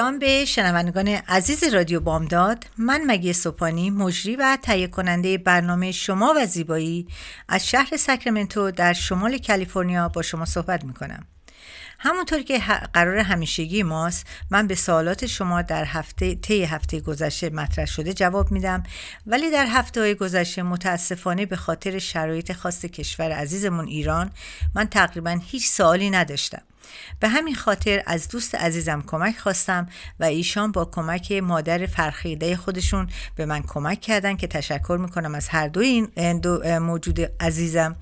سلام به شنوندگان عزیز رادیو بامداد. من مگی سوپانی مجری و تهیه کننده برنامه شما و زیبایی از شهر ساکرامنتو در شمال کالیفرنیا با شما صحبت می‌کنم. همونطور که قرار همیشگی ماست من به سوالات شما در هفته طی هفته گذشته مطرح شده جواب میدم. ولی در هفته های گذشته متاسفانه به خاطر شرایط خاص کشور عزیزمون ایران من تقریبا هیچ سوالی نداشتم. به همین خاطر از دوست عزیزم کمک خواستم و ایشان با کمک مادر فرخیده خودشون به من کمک کردن که تشکر می‌کنم از هر دو این دو موجود عزیزم.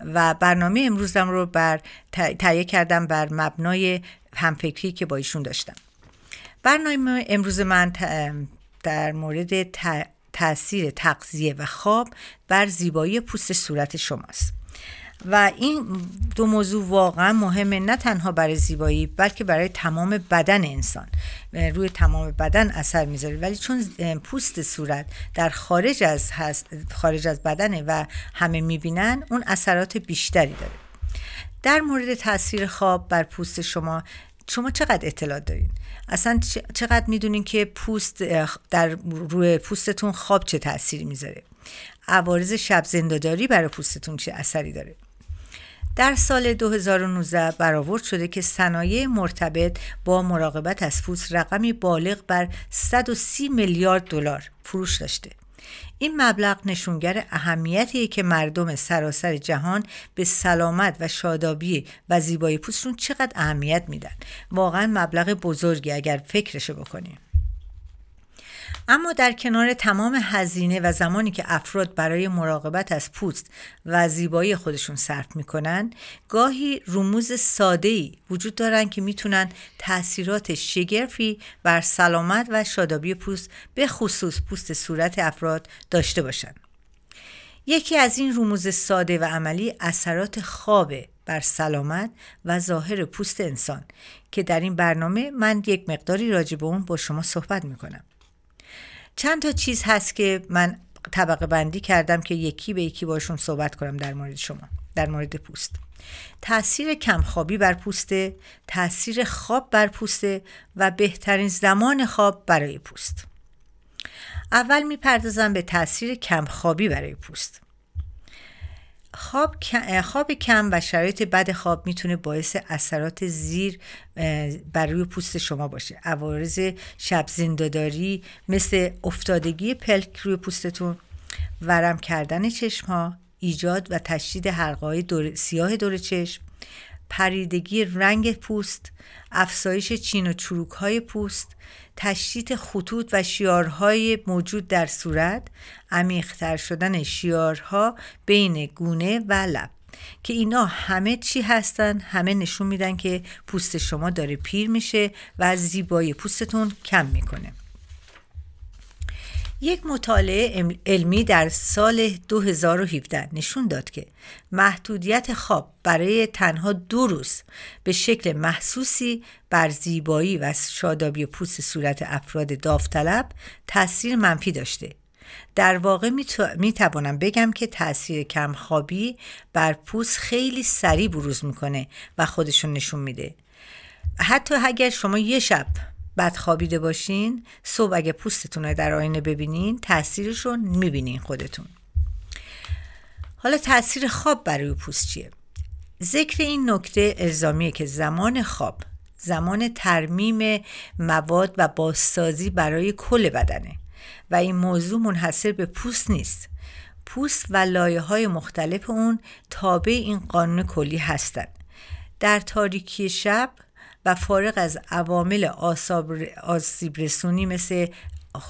و برنامه امروزم رو بر تهیه کردم بر مبنای همفکری که با ایشون داشتم. برنامه امروز من در مورد تاثیر تغذیه و خواب بر زیبایی پوست صورت شماست. و این دو موضوع واقعا مهمه نه تنها برای زیبایی بلکه برای تمام بدن انسان. روی تمام بدن اثر می‌ذاره. ولی چون پوست صورت در خارج از هست خارج از بدنه و همه می‌بینن اون اثرات بیشتری داره. در مورد تاثیر خواب بر پوست شما شما چقدر اطلاع دارین؟ اصلا چقدر می‌دونین که پوست در روی پوستتون خواب چه تاثیری می‌ذاره؟ عوارض شب زنداداری برای پوستتون چه اثری داره؟ در سال 2019 برآورد شده که صنایع مرتبط با مراقبت از پوست رقمی بالغ بر 130 میلیارد دلار فروش داشته. این مبلغ نشونگر اهمیتی که مردم سراسر جهان به سلامت و شادابی و زیبایی پوستشون چقدر اهمیت میدن. واقعا مبلغ بزرگی اگر فکرشو بکنیم. اما در کنار تمام هزینه و زمانی که افراد برای مراقبت از پوست و زیبایی خودشون صرف می‌کنن گاهی رموز ساده ای وجود دارن که می‌تونن تاثیرات شگرفی بر سلامت و شادابی پوست به خصوص پوست صورت افراد داشته باشن. یکی از این رموز ساده و عملی اثرات خوابه بر سلامت و ظاهر پوست انسان که در این برنامه من یک مقداری راجع به اون با شما صحبت می‌کنم. چند تا چیز هست که من طبقه بندی کردم که یکی به یکی باشون صحبت کنم در مورد شما در مورد پوست. تاثیر کمخوابی بر پوسته تاثیر خواب بر پوسته و بهترین زمان خواب برای پوست. اول می‌پردازم به تاثیر کمخوابی برای پوست. خواب, خواب کم و شرایط بد خواب می‌تونه باعث اثرات زیر بر روی پوست شما باشه. عوارض شب زنداداری مثل افتادگی پلک روی پوستتون ورم کردن چشم ها ایجاد و تشدید حلقه دور سیاه دور چشم پریدگی رنگ پوست افزایش چین و چروک های پوست تشدید خطوط و شیارهای موجود در صورت عمیقتر شدن شیارها بین گونه و لب که اینا همه چی هستن همه نشون میدن که پوست شما داره پیر میشه و زیبایی پوستتون کم می‌کنه. یک مطالعه علمی در سال 2017 نشون داد که محدودیت خواب برای تنها دو روز به شکل محسوسی بر زیبایی و شادابی پوست صورت افراد داوطلب تاثیر منفی داشته. در واقع می توانم بگم که تاثیر کمخوابی بر پوست خیلی سریع بروز می‌کنه و خودشون نشون میده. حتی اگر شما یه شب بد خوابیده باشین صبح اگه پوستتون رو در آینه ببینین تاثیرش رو می‌بینین خودتون. حالا تاثیر خواب برای پوست چیه؟ ذکر این نکته الزامیه که زمان خواب زمان ترمیم مواد و بازسازی برای کل بدنه و این موضوع منحصر به پوست نیست. پوست و لایه های مختلف اون تابع این قانون کلی هستند در تاریکی شب و فارغ از عوامل آسیب رسونی مثل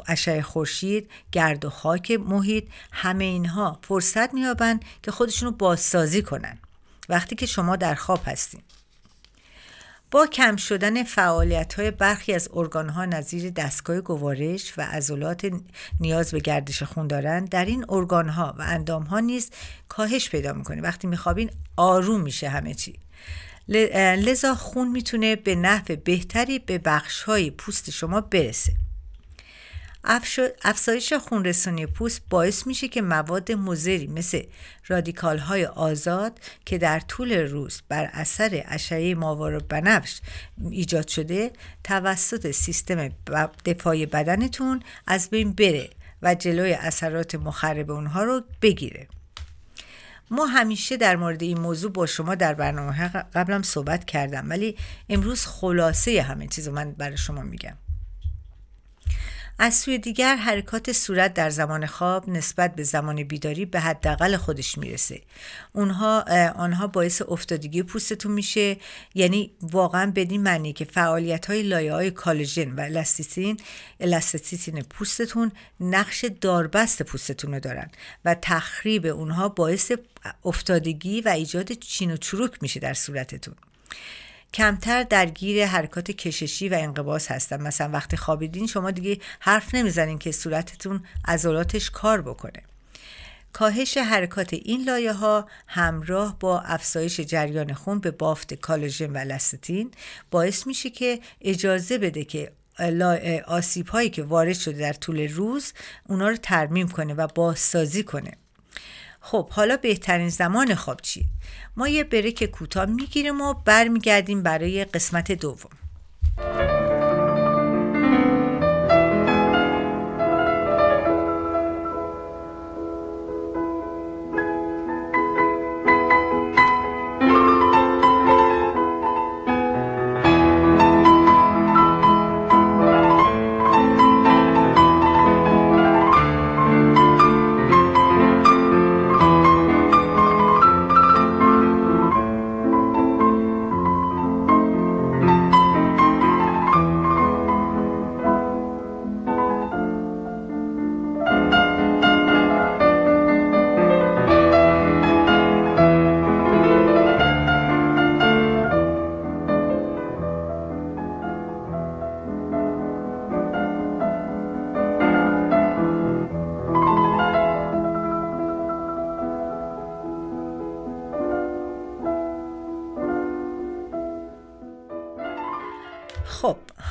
اشعه خورشید گرد و خاک محیط همه اینها فرصت میابن که خودشونو بازسازی کنن. وقتی که شما در خواب هستین. با کم شدن فعالیت های برخی از ارگان ها نظیر دستگاه گوارش و عضلات نیاز به گردش خون دارند در این ارگان ها و اندام ها نیز کاهش پیدا می‌کنه. وقتی میخوابین آروم میشه همه چی. لذا خون می‌تونه به نحو بهتری به بخش های پوست شما برسه. افزایش خونرسانی پوست باعث میشه که مواد مزری مثل رادیکال های آزاد که در طول روز بر اثر اشعه ماور بنفش ایجاد شده توسط سیستم دفاعی بدنتون از بین بره و جلوی اثرات مخرب اونها رو بگیره. ما همیشه در مورد این موضوع با شما در برنامه قبلم صحبت کردم ولی امروز خلاصه همه چیز رو من برای شما میگم. از سوی دیگر حرکات صورت در زمان خواب نسبت به زمان بیداری به حداقل خودش می‌رسه. اونها آنها باعث افتادگی پوستتون میشه. یعنی واقعا بدین معنی که فعالیت های لایه های کالژن و الاستیسین الاستیسین پوستتون نقش داربست پوستتون رو دارن و تخریب اونها باعث افتادگی و ایجاد چین و چروک میشه در صورتتون. کمتر درگیر حرکات کششی و انقباس هستن. مثلا وقتی خوابیدین شما دیگه حرف نمی‌زنین که صورتتون عضلاتش کار بکنه. کاهش حرکات این لایه ها همراه با افزایش جریان خون به بافت کالژن و لستین باعث میشه که اجازه بده که آسیب هایی که وارد شده در طول روز اونا رو ترمیم کنه و بازسازی کنه. خب حالا بهترین زمان خواب چیه؟ ما یه بریک کوتاه می‌گیریم و برمیگردیم برای قسمت دوم.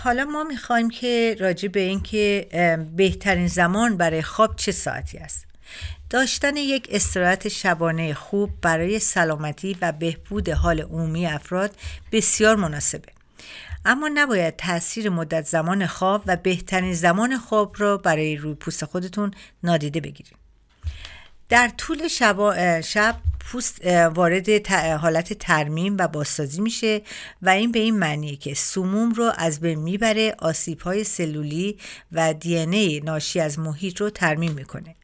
حالا ما می‌خوایم که راجع به اینکه بهترین زمان برای خواب چه ساعتی است. داشتن یک استراحت شبانه خوب برای سلامتی و بهبود حال عمومی افراد بسیار مناسبه. اما نباید تاثیر مدت زمان خواب و بهترین زمان خواب را برای روی پوست خودتون نادیده بگیرید. در طول شب, پوست وارد حالت ترمیم و بازسازی میشه و این به این معنیه که سموم رو از بین می‌بره آسیب های سلولی و دی ناشی از محیط رو ترمیم می‌کنه.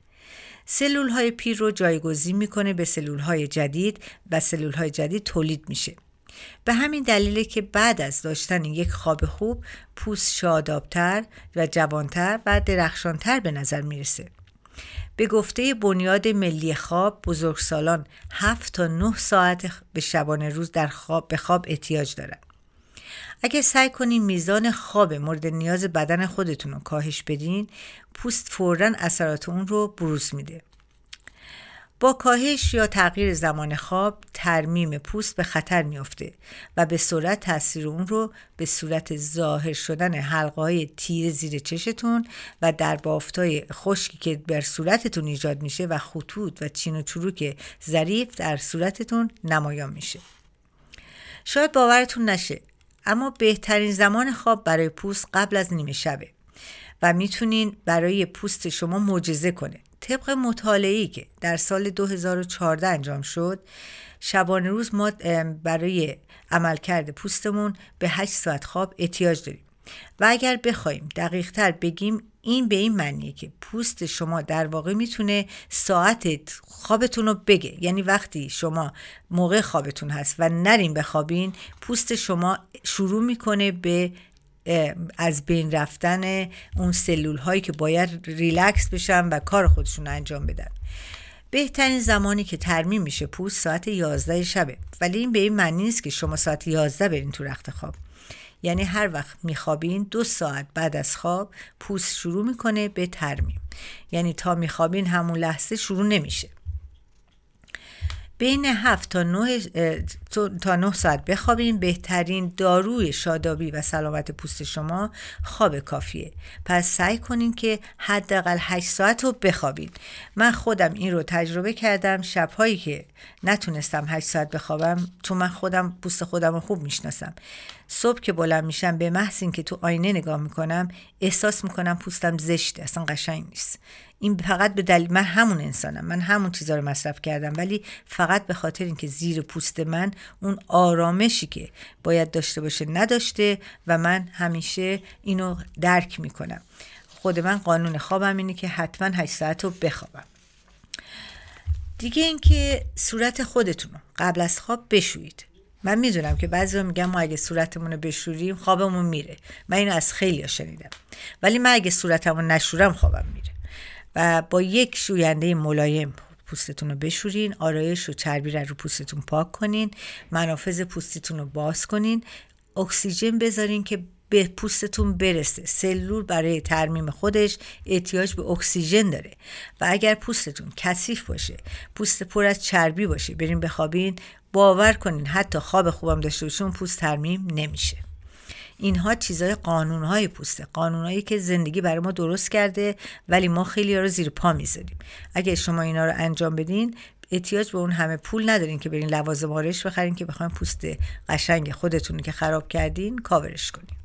سلول های پیر رو جایگزین می‌کنه به سلول های جدید و سلول های جدید تولید میشه. به همین دلیله که بعد از داشتن یک خواب خوب پوست شادابتر و جوانتر و درخشانتر به نظر می‌رسه. به گفته بنیاد ملی خواب بزرگسالان 7 تا 9 ساعت به شبانه روز در خواب به خواب احتیاج دارند. اگه سعی کنین میزان خواب مورد نیاز بدن خودتون رو کاهش بدین پوست فورا اثرات اون رو بروز میده با کاهش یا تغییر زمان خواب ترمیم پوست به خطر میافته و به صورت تاثیر اون رو به صورت ظاهر شدن حلقه های تیر زیر چشتون و در بافتای خشکی که بر صورتتون ایجاد میشه و خطوط و چین و چروک ظریف در صورتتون نمایان میشه. شاید باورتون نشه اما بهترین زمان خواب برای پوست قبل از نیمه شبه و می‌تونین برای پوست شما معجزه کنه. طبق مطالعه‌ای که در سال 2014 انجام شد شبانه روز ما برای عملکرد پوستمون به 8 ساعت خواب احتیاج داریم. و اگر بخوایم دقیق تر بگیم این به این معنیه که پوست شما در واقع می‌تونه ساعت خوابتون رو بگه. یعنی وقتی شما موقع خوابتون هست و نریم بخوابین پوست شما شروع می‌کنه به از بین رفتن اون سلول هایی که باید ریلکس بشن و کار خودشون انجام بدن. بهترین زمانی که ترمیم میشه پوست ساعت 11 شبه. ولی این به این معنی نیست که شما ساعت 11 برین تو رخت خواب. یعنی هر وقت میخوابین دو ساعت بعد از خواب پوست شروع می‌کنه به ترمیم. یعنی تا میخوابین همون لحظه شروع نمیشه. بین 7 تا 9 تا 9 ساعت بخوابین بهترین داروی شادابی و سلامت پوست شما خواب کافیه. پس سعی کنین که حداقل 8 ساعت رو بخوابین. من خودم این رو تجربه کردم. شبهایی که نتونستم 8 ساعت بخوابم چون من خودم پوست خودم رو خوب می‌شناسم. صبح که بلند میشم به محض اینکه تو آینه نگاه می‌کنم احساس می‌کنم پوستم زشته اصلا قشنگ نیست. این فقط به دلیل من همون انسانم. من همون چیزا رو مصرف کردم. ولی فقط به خاطر اینکه زیر پوست من اون آرامشی که باید داشته باشه نداشته و من همیشه اینو درک می‌کنم. خود من قانون خوابم اینه که حتما 8 ساعت رو بخوابم. دیگه اینکه صورت خودتون رو قبل از خواب بشویید. من می‌دونم که بعضی میگم ما اگه صورتمون رو بشوریم خوابمون میره. من اینو از خیلی شنیدم. ولی من اگه صورتمو نشورم خوابم میره. و با یک شوینده ملایم پوستتون رو بشورین آرایش و چربی رو رو پوستتون پاک کنین منافذ پوستتون رو باز کنین. اکسیژن بذارین که به پوستتون برسه. سلول برای ترمیم خودش احتیاج به اکسیژن داره. و اگر پوستتون کثیف باشه پوست پر از چربی باشه برین بخوابین باور کنین حتی خواب خوبم داشته باشین پوست ترمیم نمیشه. اینها چیزای قانونهای پوسته قانونهایی که زندگی برای ما درست کرده ولی ما خیلی ها رو زیر پا می‌ذاریم. اگه شما اینا رو انجام بدین احتیاج به اون همه پول ندارین که برین لوازم آرایش بخرین که بخواین پوست قشنگ خودتون که خراب کردین کاورش کنین.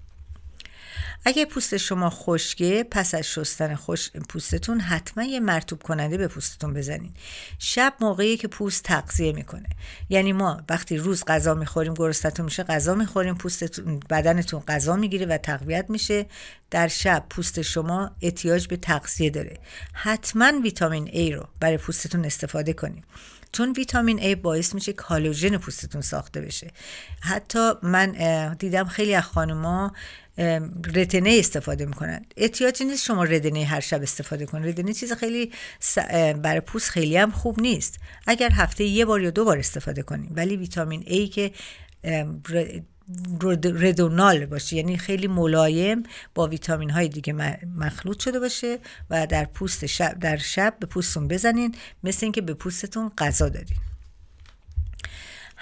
اگه پوست شما خشکه پس از شستن خوش پوستتون حتما یه مرتوب کننده به پوستتون بزنین. شب موقعی که پوست تغذیه می‌کنه. یعنی ما وقتی روز غذا می‌خوریم گرستتون میشه غذا می‌خوریم پوستتون بدنتون غذا می‌گیره و تقویت میشه. در شب پوست شما احتیاج به تغذیه داره. حتما ویتامین A رو برای پوستتون استفاده کنیم چون ویتامین A باعث میشه کالوژن پوستتون ساخته بشه. حتی من دیدم خیلی از خانوما رتنه استفاده می‌کنن احتیاجی نیست شما ردنه هر شب استفاده کنید. ردنه چیز خیلی برای پوست خیلی هم خوب نیست. اگر هفته یه بار یا دو بار استفاده کنیم ولی ویتامین A که ردونال باشه یعنی خیلی ملایم با ویتامین های دیگه مخلوط شده باشه و در پوست شب در شب به پوستتون بزنین. مثل اینکه به پوستتون غذا دادین.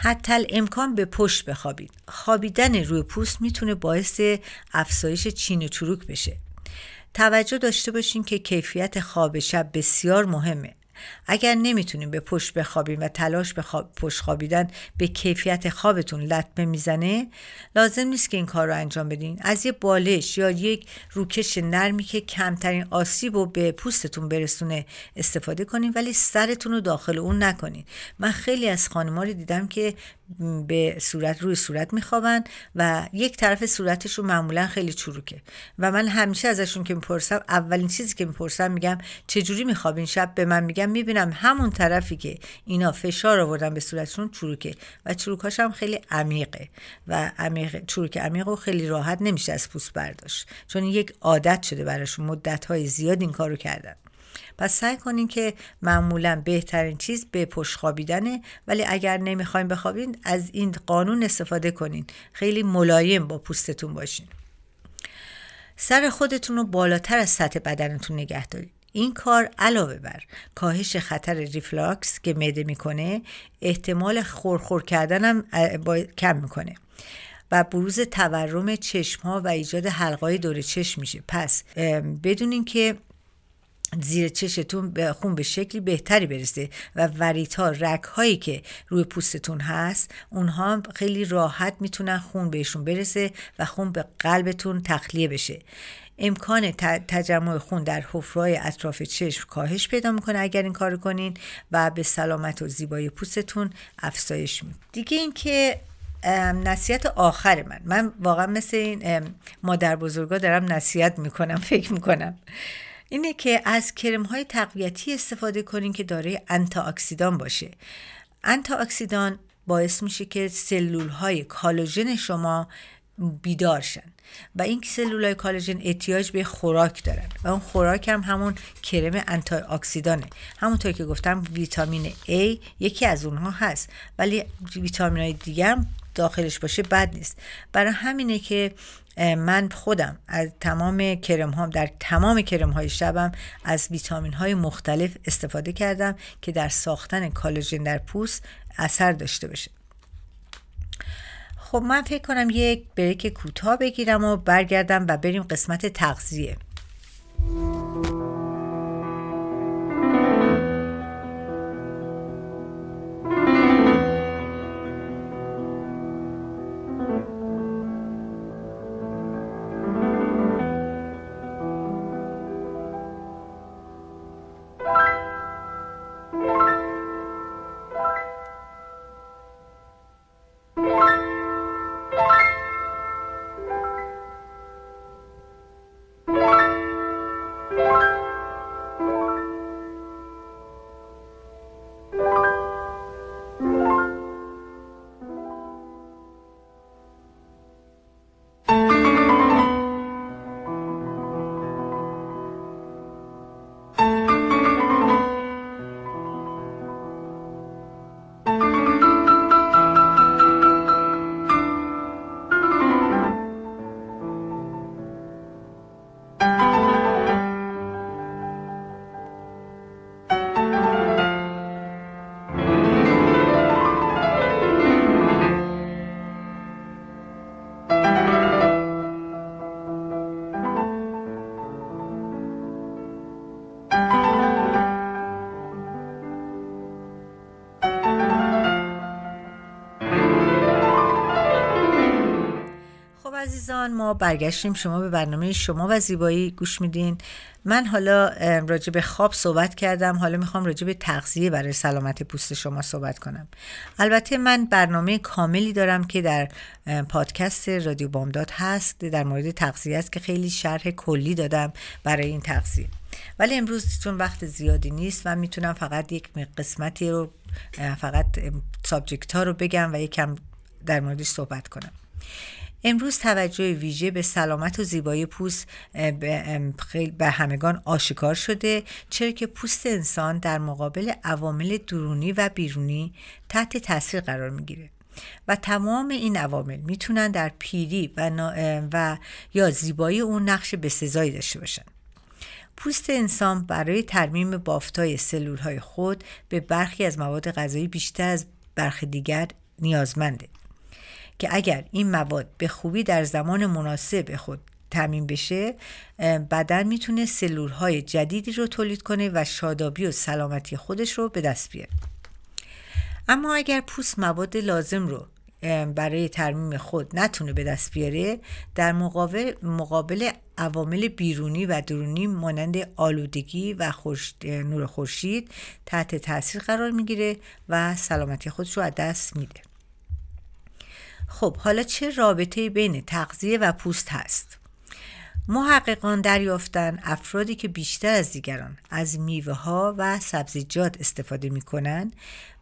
حتی امکان به پشت بخوابید. خوابیدن روی پوست می‌تونه باعث افزایش چین و چروک بشه. توجه داشته باشین که کیفیت خواب شب بسیار مهمه. اگر نمی‌تونیم به پشت بخوابیم و تلاش به پشت خوابیدن به کیفیت خوابتون لطمه می‌زنه لازم نیست که این کار رو انجام بدین. از یه بالش یا یک روکش نرمی که کمترین آسیب رو به پوستتون برسونه استفاده کنین ولی سرتون رو داخل اون نکنین. من خیلی از خانم‌ها رو دیدم که به صورت روی صورت میخوابن و یک طرف صورتشون معمولا خیلی چروکه. و من همیشه ازشون که می‌پرسم اولین چیزی که می‌پرسم میگم چجوری میخوابین؟ شب به من میگم می‌بینم همون طرفی که اینا فشار آوردن به صورتشون چروکه و چروکاش هم خیلی عمیقه و عمیق چروک عمیق و خیلی راحت نمیشه از پوست برداشت. چون یک عادت شده براشون مدت های زیاد این کارو کردن. پس سعی کنین که معمولا بهترین چیز به پشت خوابیدنه ولی اگر نمی‌خواین بخوابین از این قانون استفاده کنین. خیلی ملایم با پوستتون باشین. سر خودتون رو بالاتر از سطح بدنتون نگه دارید این کار علاوه بر کاهش خطر reflux معده می‌کنه احتمال خورخور کردن هم کم می‌کنه و بروز تورم چشم ها و ایجاد حلقای دور چشم میشه. پس بدونین که زیر چشتون خون به شکلی بهتری برسه و وریدها رگ هایی که روی پوستتون هست اونها خیلی راحت می‌تونن خون بهشون برسه و خون به قلبتون تخلیه بشه. امکان تجمع خون در حفرهای اطراف چشم کاهش پیدا می‌کنه اگر این کار کنین و به سلامت و زیبایی پوستتون افزایش میده. دیگه اینکه نصیحت آخر من. من واقعا مثل این مادر بزرگا دارم نصیحت می‌کنم فکر می‌کنم. اینه که از کرم های تقویتی استفاده کنین که دارای انتا اکسیدان باشه. انتا اکسیدان باعث میشه که سلول های کالوژن شما بیدار شن. و این سلول های کالژن احتیاج به خوراک دارن. و اون خوراک هم همون کرم انتی اکسیدانه همونطور که گفتم ویتامین A یکی از اونها هست. ولی ویتامین های دیگه هم داخلش باشه بد نیست. برای همینه که من خودم از تمام کرم ها در تمام کرم های شبم از ویتامین های مختلف استفاده کردم که در ساختن کالژن در پوست اثر داشته باشه. خب من فکر کنم یک بریک کوتاه بگیرم و برگردم و بریم قسمت تغذیه. عزیزان ما برگشتیم. شما به برنامه شما و زیبایی گوش میدین. من حالا راجع به خواب صحبت کردم. حالا می‌خوام راجع به تغذیه برای سلامت پوست شما صحبت کنم. البته من برنامه کاملی دارم که در پادکست رادیو بامداد هست در مورد تغذیه است که خیلی شرح کلی دادم برای این تغذیه. ولی امروز چون وقت زیادی نیست من می‌تونم فقط یک قسمتی رو فقط سابجکت ها رو بگم و یکم در موردش صحبت کنم. امروز توجه ویژه به سلامت و زیبایی پوست به همگان آشکار شده چرا که پوست انسان در مقابل عوامل درونی و بیرونی تحت تاثیر قرار می‌گیره. و تمام این عوامل می‌تونن در پیری و, و یا زیبایی اون نقش بسزایی داشته باشن. پوست انسان برای ترمیم بافتای سلول های خود به برخی از مواد غذایی بیشتر از برخی دیگر نیازمنده. که اگر این مواد به خوبی در زمان مناسب خود تامین بشه بدن می‌تونه سلول های جدیدی رو تولید کنه و شادابی و سلامتی خودش رو به دست بیاره. اما اگر پوست مواد لازم رو برای ترمیم خود نتونه به دست بیاره در مقابل, مقابل عوامل بیرونی و درونی مانند آلودگی و نور خورشید تحت تاثیر قرار می‌گیره و سلامتی خودش رو از دست میده. خب حالا چه رابطه بین تغذیه و پوست هست؟ محققان دریافتن افرادی که بیشتر از دیگران از میوه ها و سبزیجات استفاده می کنند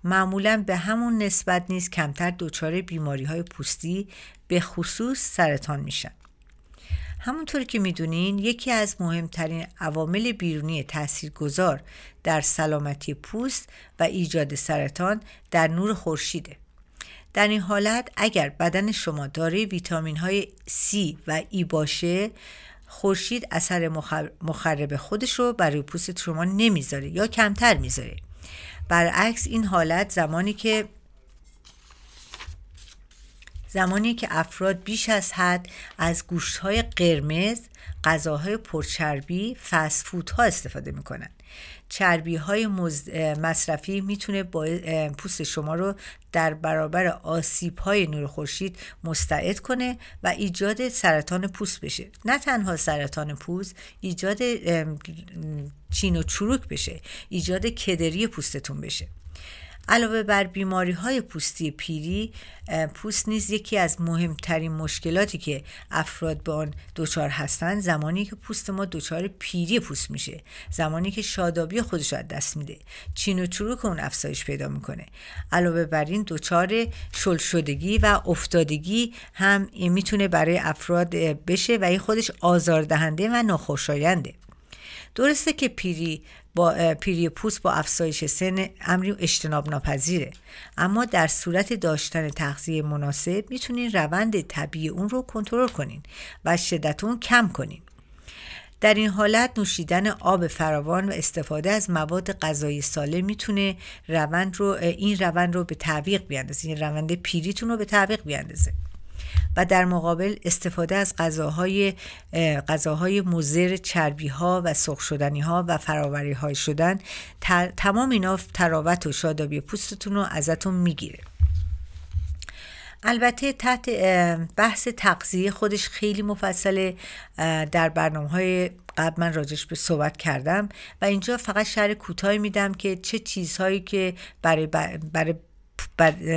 معمولا به همون نسبت نیز کمتر دچار بیماری های پوستی به خصوص سرطان میشن. همونطور که می‌دونین یکی از مهمترین عوامل بیرونی تاثیرگذار در سلامتی پوست و ایجاد سرطان در نور خورشیده. در این حالت اگر بدن شما دارای ویتامین های C و ای باشه خورشید اثر مخرب خودش رو برای پوست شما نمی‌ذاره یا کمتر می‌ذاره. برعکس این حالت زمانی که زمانی که افراد بیش از حد از گوشت های قرمز غذاهای پرچربی ها استفاده می‌کنن. چربی های مصرفی می‌تونه با پوست شما رو در برابر آسیب های نور خورشید مستعد کنه و ایجاد سرطان پوست بشه. نه تنها سرطان پوست ایجاد چین و چروک بشه. ایجاد کدری پوستتون بشه. علاوه بر بیماری های پوستی پیری پوست نیز یکی از مهمترین مشکلاتی که افراد به آن دچار هستند زمانی که پوست ما دچار پیری پوست میشه زمانی که شادابی خودش از دست میده. چین و چروک اون افزایش پیدا می‌کنه. علاوه بر این دچار شل شدگی و افتادگی هم می‌تونه برای افراد بشه و این خودش آزاردهنده و ناخوشاینده. درسته که پیری با پیری پوست با افزایش سن امری اجتناب ناپذیره اما در صورت داشتن تغذیه مناسب می‌تونین روند طبیعی اون رو کنترل کنین و شدت اون کم کنین. در این حالت نوشیدن آب فراوان و استفاده از مواد غذایی سالم می‌تونه روند رو این روند رو به تعویق بیاندازه. این روند پیریتون رو به تعویق بیاندازه. و در مقابل استفاده از غذاهای غذاهای مضر چربی ها و سرخ شدنی ها و فراوری های شدن تمام اینا تراوت و شادابی پوستتون رو ازتون می‌گیره. البته تحت بحث تغذیه خودش خیلی مفصله. در برنامه های قبل من راجش به صحبت کردم و اینجا فقط شهر کوتاهی میدم که چه چیزهایی که برای, برای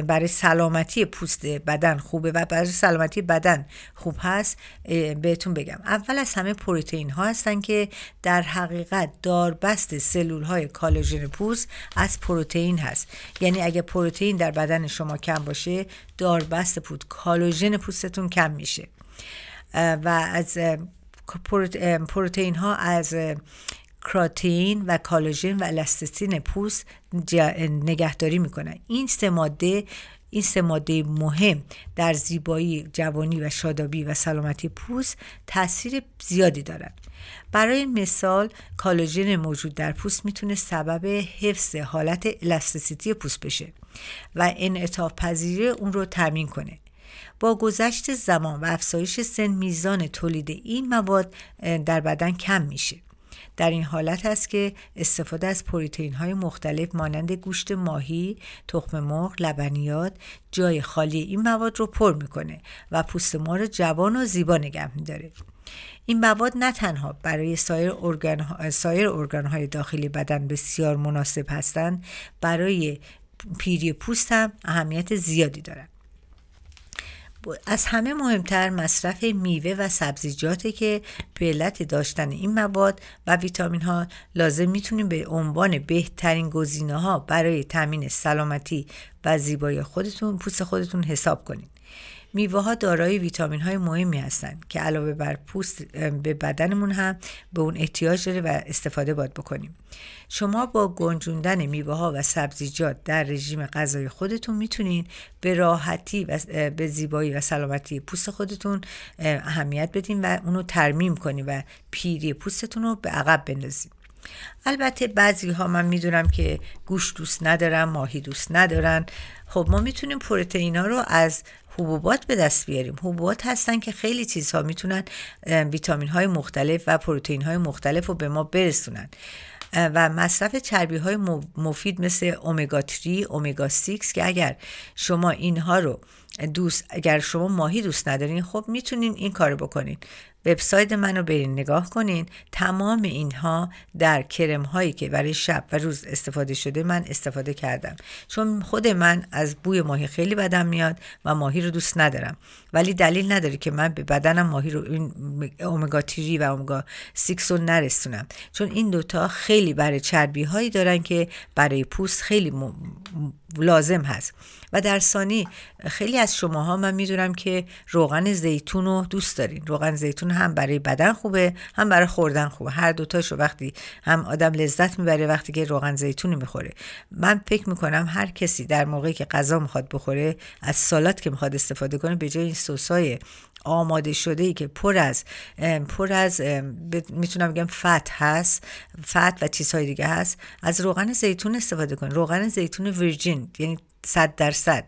برای سلامتی پوست بدن خوبه و برای سلامتی بدن خوب هست بهتون بگم. اول از همه پروتئین ها هستن که در حقیقت داربست سلول های کالاژن پوست از پروتئین هست. یعنی اگه پروتئین در بدن شما کم باشه داربست پوست کالاژن پوستتون کم میشه. و از پروتئین ها از کراتین و کالاژن و الاستیسین پوست نگهداری می‌کنن. این سه ماده این سه ماده مهم در زیبایی جوانی و شادابی و سلامتی پوست تاثیر زیادی دارند برای مثال کالاژن موجود در پوست می‌تونه سبب حفظ حالت الاستیسیتی پوست بشه و انعطاف پذیری اون رو تامین کنه. با گذشت زمان و افزایش سن میزان تولید این مواد در بدن کم میشه. در این حالت است که استفاده از پروتئین های مختلف مانند گوشت ماهی، تخم مرغ، لبنیات جای خالی این مواد رو پر می‌کنه و پوست ما رو جوان و زیبا نگه میداره. این مواد نه تنها برای سایر ارگان, سایر ارگان های داخلی بدن بسیار مناسب هستند برای پیری پوست هم اهمیت زیادی دارند از همه مهمتر مصرف میوه و سبزیجاته که به علت داشتن این مواد و ویتامین ها لازم می‌تونیم به عنوان بهترین گزینه ها برای تامین سلامتی و زیبایی خودتون پوست خودتون حساب کنید میوه ها دارای ویتامین های مهمی هستند که علاوه بر پوست به بدنمون هم به اون احتیاج داره و استفاده باید بکنیم. شما با گنجوندن میوه ها و سبزیجات در رژیم غذای خودتون می‌تونین به راحتی و به زیبایی و سلامتی پوست خودتون اهمیت بدین و اونو ترمیم کنین و پیری پوستتون رو به عقب بندازین. البته بعضی ها من می‌دونم که گوشت دوست ندارن ماهی دوست ندارن خب ما می‌تونیم پروتئین ها رو از حبوبات به دست بیاریم. حبوبات هستن که خیلی چیزها می‌تونن ویتامین های مختلف و پروتئین های مختلف رو به ما برسونن. و مصرف چربی های مفید مثل اومگا 3 اومگا 6 که اگر شما اینها رو دوست اگر شما ماهی دوست ندارین خب می‌تونین این کارو بکنین. وبسایت منو برین نگاه کنین. تمام اینها در کرم هایی که برای شب و روز استفاده شده من استفاده کردم. چون خود من از بوی ماهی خیلی بدم میاد و ماهی رو دوست ندارم. ولی دلیل نداره که من به بدنم ماهی رو این اومگا تیری و اومگا 6 رو نرسونم. چون این دوتا خیلی برای چربی هایی دارن که برای پوست خیلی لازم هست. و در ثانی خیلی از شماها من می‌دونم که روغن زیتون رو دوست دارین. روغن زیتون هم برای بدن خوبه هم برای خوردن خوبه. هر دوتاشو وقتی هم آدم لذت می‌بره وقتی که روغن زیتون می‌خوره. من فکر می‌کنم هر کسی در موقعی که غذا می‌خواد بخوره از سالات که می‌خواد استفاده کنه به جای این سسای آماده شده ای که پر از پر از می‌تونم بگم فت هست فت و چیزهای دیگه هست از روغن زیتون استفاده کن روغن زیتون ویرجین یعنی صد درصد.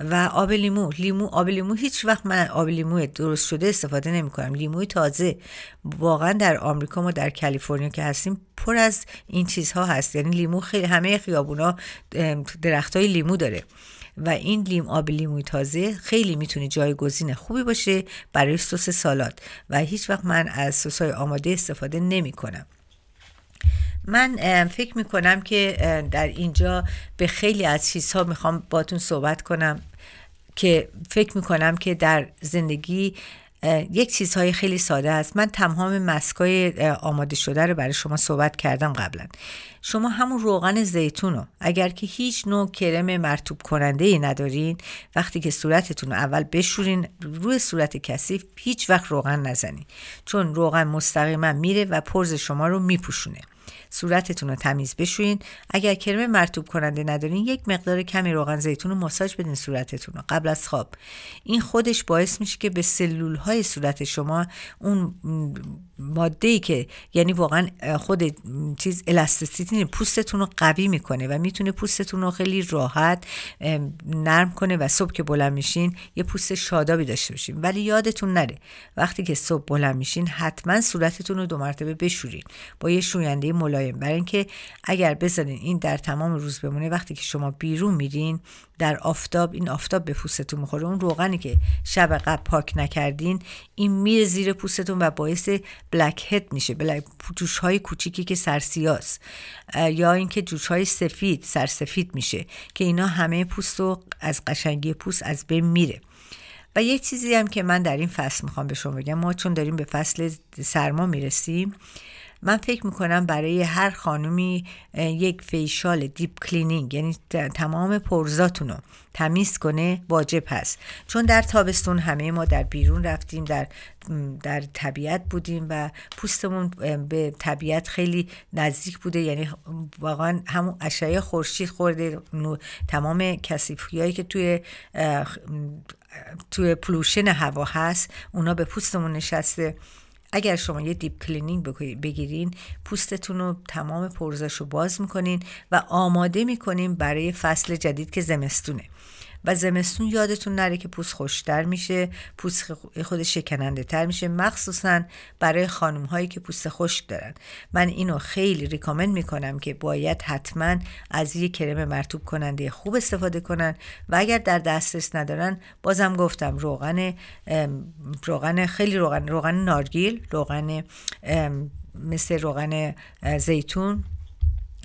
و آب لیمو لیمو آب لیمو هیچ وقت من آب لیمو درست شده استفاده نمی کنم لیموی تازه واقعا در آمریکا ما در کالیفرنیا که هستیم پر از این چیزها هست. یعنی لیمو خیلی همه خیابونا درخت های لیمو داره. و این لیم آب لیموی تازه خیلی می‌تونه جایگزین خوبی باشه برای سس سالاد. و هیچ وقت من از سس های آماده استفاده نمی کنم من فکر می‌کنم که در اینجا به خیلی از چیزها می‌خوام باتون صحبت کنم که فکر می‌کنم که در زندگی یک چیزهای خیلی ساده است. من تمام مسکای آماده شده رو برای شما صحبت کردم قبلا. شما همون روغن زیتون رو اگر که هیچ نوع کرم مرتوب کننده ای ندارین وقتی که صورتتون رو اول بشورین روی صورت کثیف هیچ وقت روغن نزنین. چون روغن مستقیما میره و پرز شما رو میپوشونه. صورتتون رو تمیز بشوین. اگر کرم مرتوب کننده ندارین یک مقدار کمی روغن زیتون رو ماساژ بدین صورتتون رو. قبل از خواب. این خودش باعث میشه که به سلول های صورت شما اون ماده ای که یعنی واقعا خود چیز الاستیسیتی پوستتون رو قوی می‌کنه و می‌تونه پوستتون رو خیلی راحت نرم کنه و صبح که بلند میشین یه پوست شادابی داشته باشین. ولی یادتون نره وقتی که صبح بلند میشین حتما صورتتون رو دو مرتبه بشورین با یه شوینده ملایم. برای اینکه اگر بذارین این در تمام روز بمونه وقتی که شما بیرون میرین در آفتاب این آفتاب به پوستتون می‌خوره. اون روغنی که شب قبل پاک نکردین این میره زیر پوستتون و باعث بلک هد میشه بلک جوش های کوچیکی که سرسیاس یا اینکه جوش های سفید سرسفید میشه که اینا همه پوست رو از قشنگی پوست از بین میره. و یه چیزی هم که من در این فصل می‌خوام به شما بگم ما چون داریم به فصل سرما می‌رسیم من فکر می‌کنم برای هر خانومی یک facial deep cleaning یعنی تمام pores اتون رو تمیز کنه واجب هست. چون در تابستون همه ما در بیرون رفتیم در در طبیعت بودیم و پوستمون به طبیعت خیلی نزدیک بوده. یعنی واقعا همون اشعه خورشید خورده تمام کثیفی که توی توی pollution هوا هست اونا به پوستمون نشسته. اگر شما یه deep cleaning بگیرین پوستتون رو تمام pores ش رو باز می‌کنین و آماده می‌کنین برای فصل جدید که زمستونه. و زمستون یادتون نره که پوست خشکتر میشه پوست خود شکننده تر میشه. مخصوصا برای خانم هایی که پوست خشک دارن. من اینو خیلی recommend می‌کنم که باید حتما از یه کرم مرتوب کننده خوب استفاده کنن و اگر در دسترس ندارن بازم گفتم روغن روغن خیلی روغن روغن نارگیل روغن مثل روغن زیتون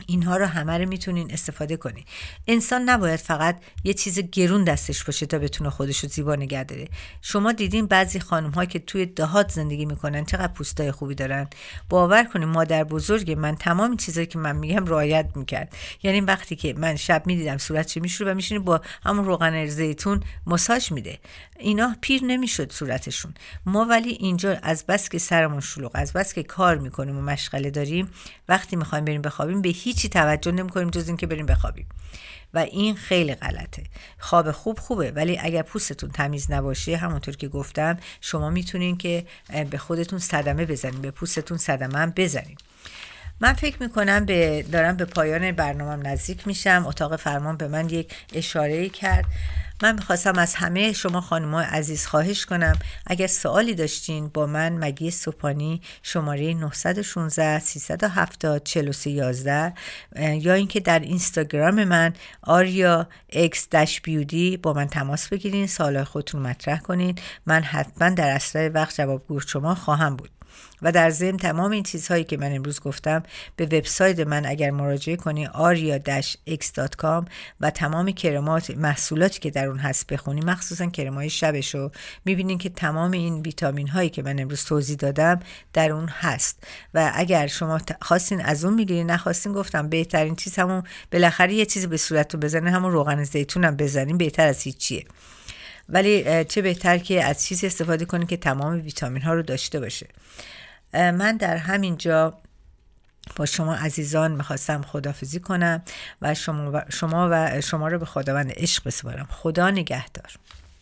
اینها رو همه رو می‌تونین استفاده کنین. انسان نباید فقط یه چیز گرون دستش باشه تا بتونه خودش رو زیبا نگه داره. شما دیدین بعضی خانم ها که توی دهات زندگی می‌کنن چقدر پوستای خوبی دارن. باور کنین مادر بزرگ من تمام چیزایی که من میگم رعایت می‌کرد. یعنی وقتی که من شب می‌دیدم صورتش میشوره و میشینه با همون روغن زیتون ماساژ میده. اینا پیر نمی‌شد صورتشون. ما ولی اینجا از بس که سرمون شلوغ از بس که کار می‌کنیم و مشغله داریم وقتی می‌خوایم بریم بخوابیم به هیچی توجه نمی‌کنیم جز اینکه بریم بخوابیم. و این خیلی غلطه. خواب خوب خوبه ولی اگر پوستتون تمیز نباشه همونطور که گفتم شما می‌تونین که به خودتون صدمه بزنین به پوستتون صدمه هم بزنین. من فکر می‌کنم به دارم به پایان برنامه نزدیک میشم. اتاق فرمان به من یک اشاره کرد. من می‌خواستم از همه شما خانم عزیز خواهش کنم. اگر سوالی داشتین با من مگی سوپانی شماره 916 370 4311 یا اینکه در اینستاگرام من آریا اکس داش بیودی با من تماس بگیرین سوال خودتون مطرح کنین. من حتما در اسرع وقت جوابگو شما خواهم بود. و در ضمن تمام این چیزهایی که من امروز گفتم به وبسایت من اگر مراجعه کنی aria-x.com و تمام کرمات محصولاتی که در اون هست بخونی مخصوصا کرمای شبشو می‌بینین که تمام این ویتامین هایی که من امروز توضیح دادم در اون هست. و اگر شما خواستین از اون می‌گیرین نخواستین گفتم بهترین چیز همون بالاخره یه چیزی به صورتتون بزنین همون روغن زیتون هم بزنین بهتر از هیچیه. ولی چه بهتر که از چیزی استفاده کنید که تمام ویتامین ها رو داشته باشه. من در همین جا با شما عزیزان می‌خواستم خدافزی کنم و شما, شما و شما رو به خداوند عشق بسپارم. خدا نگهدار.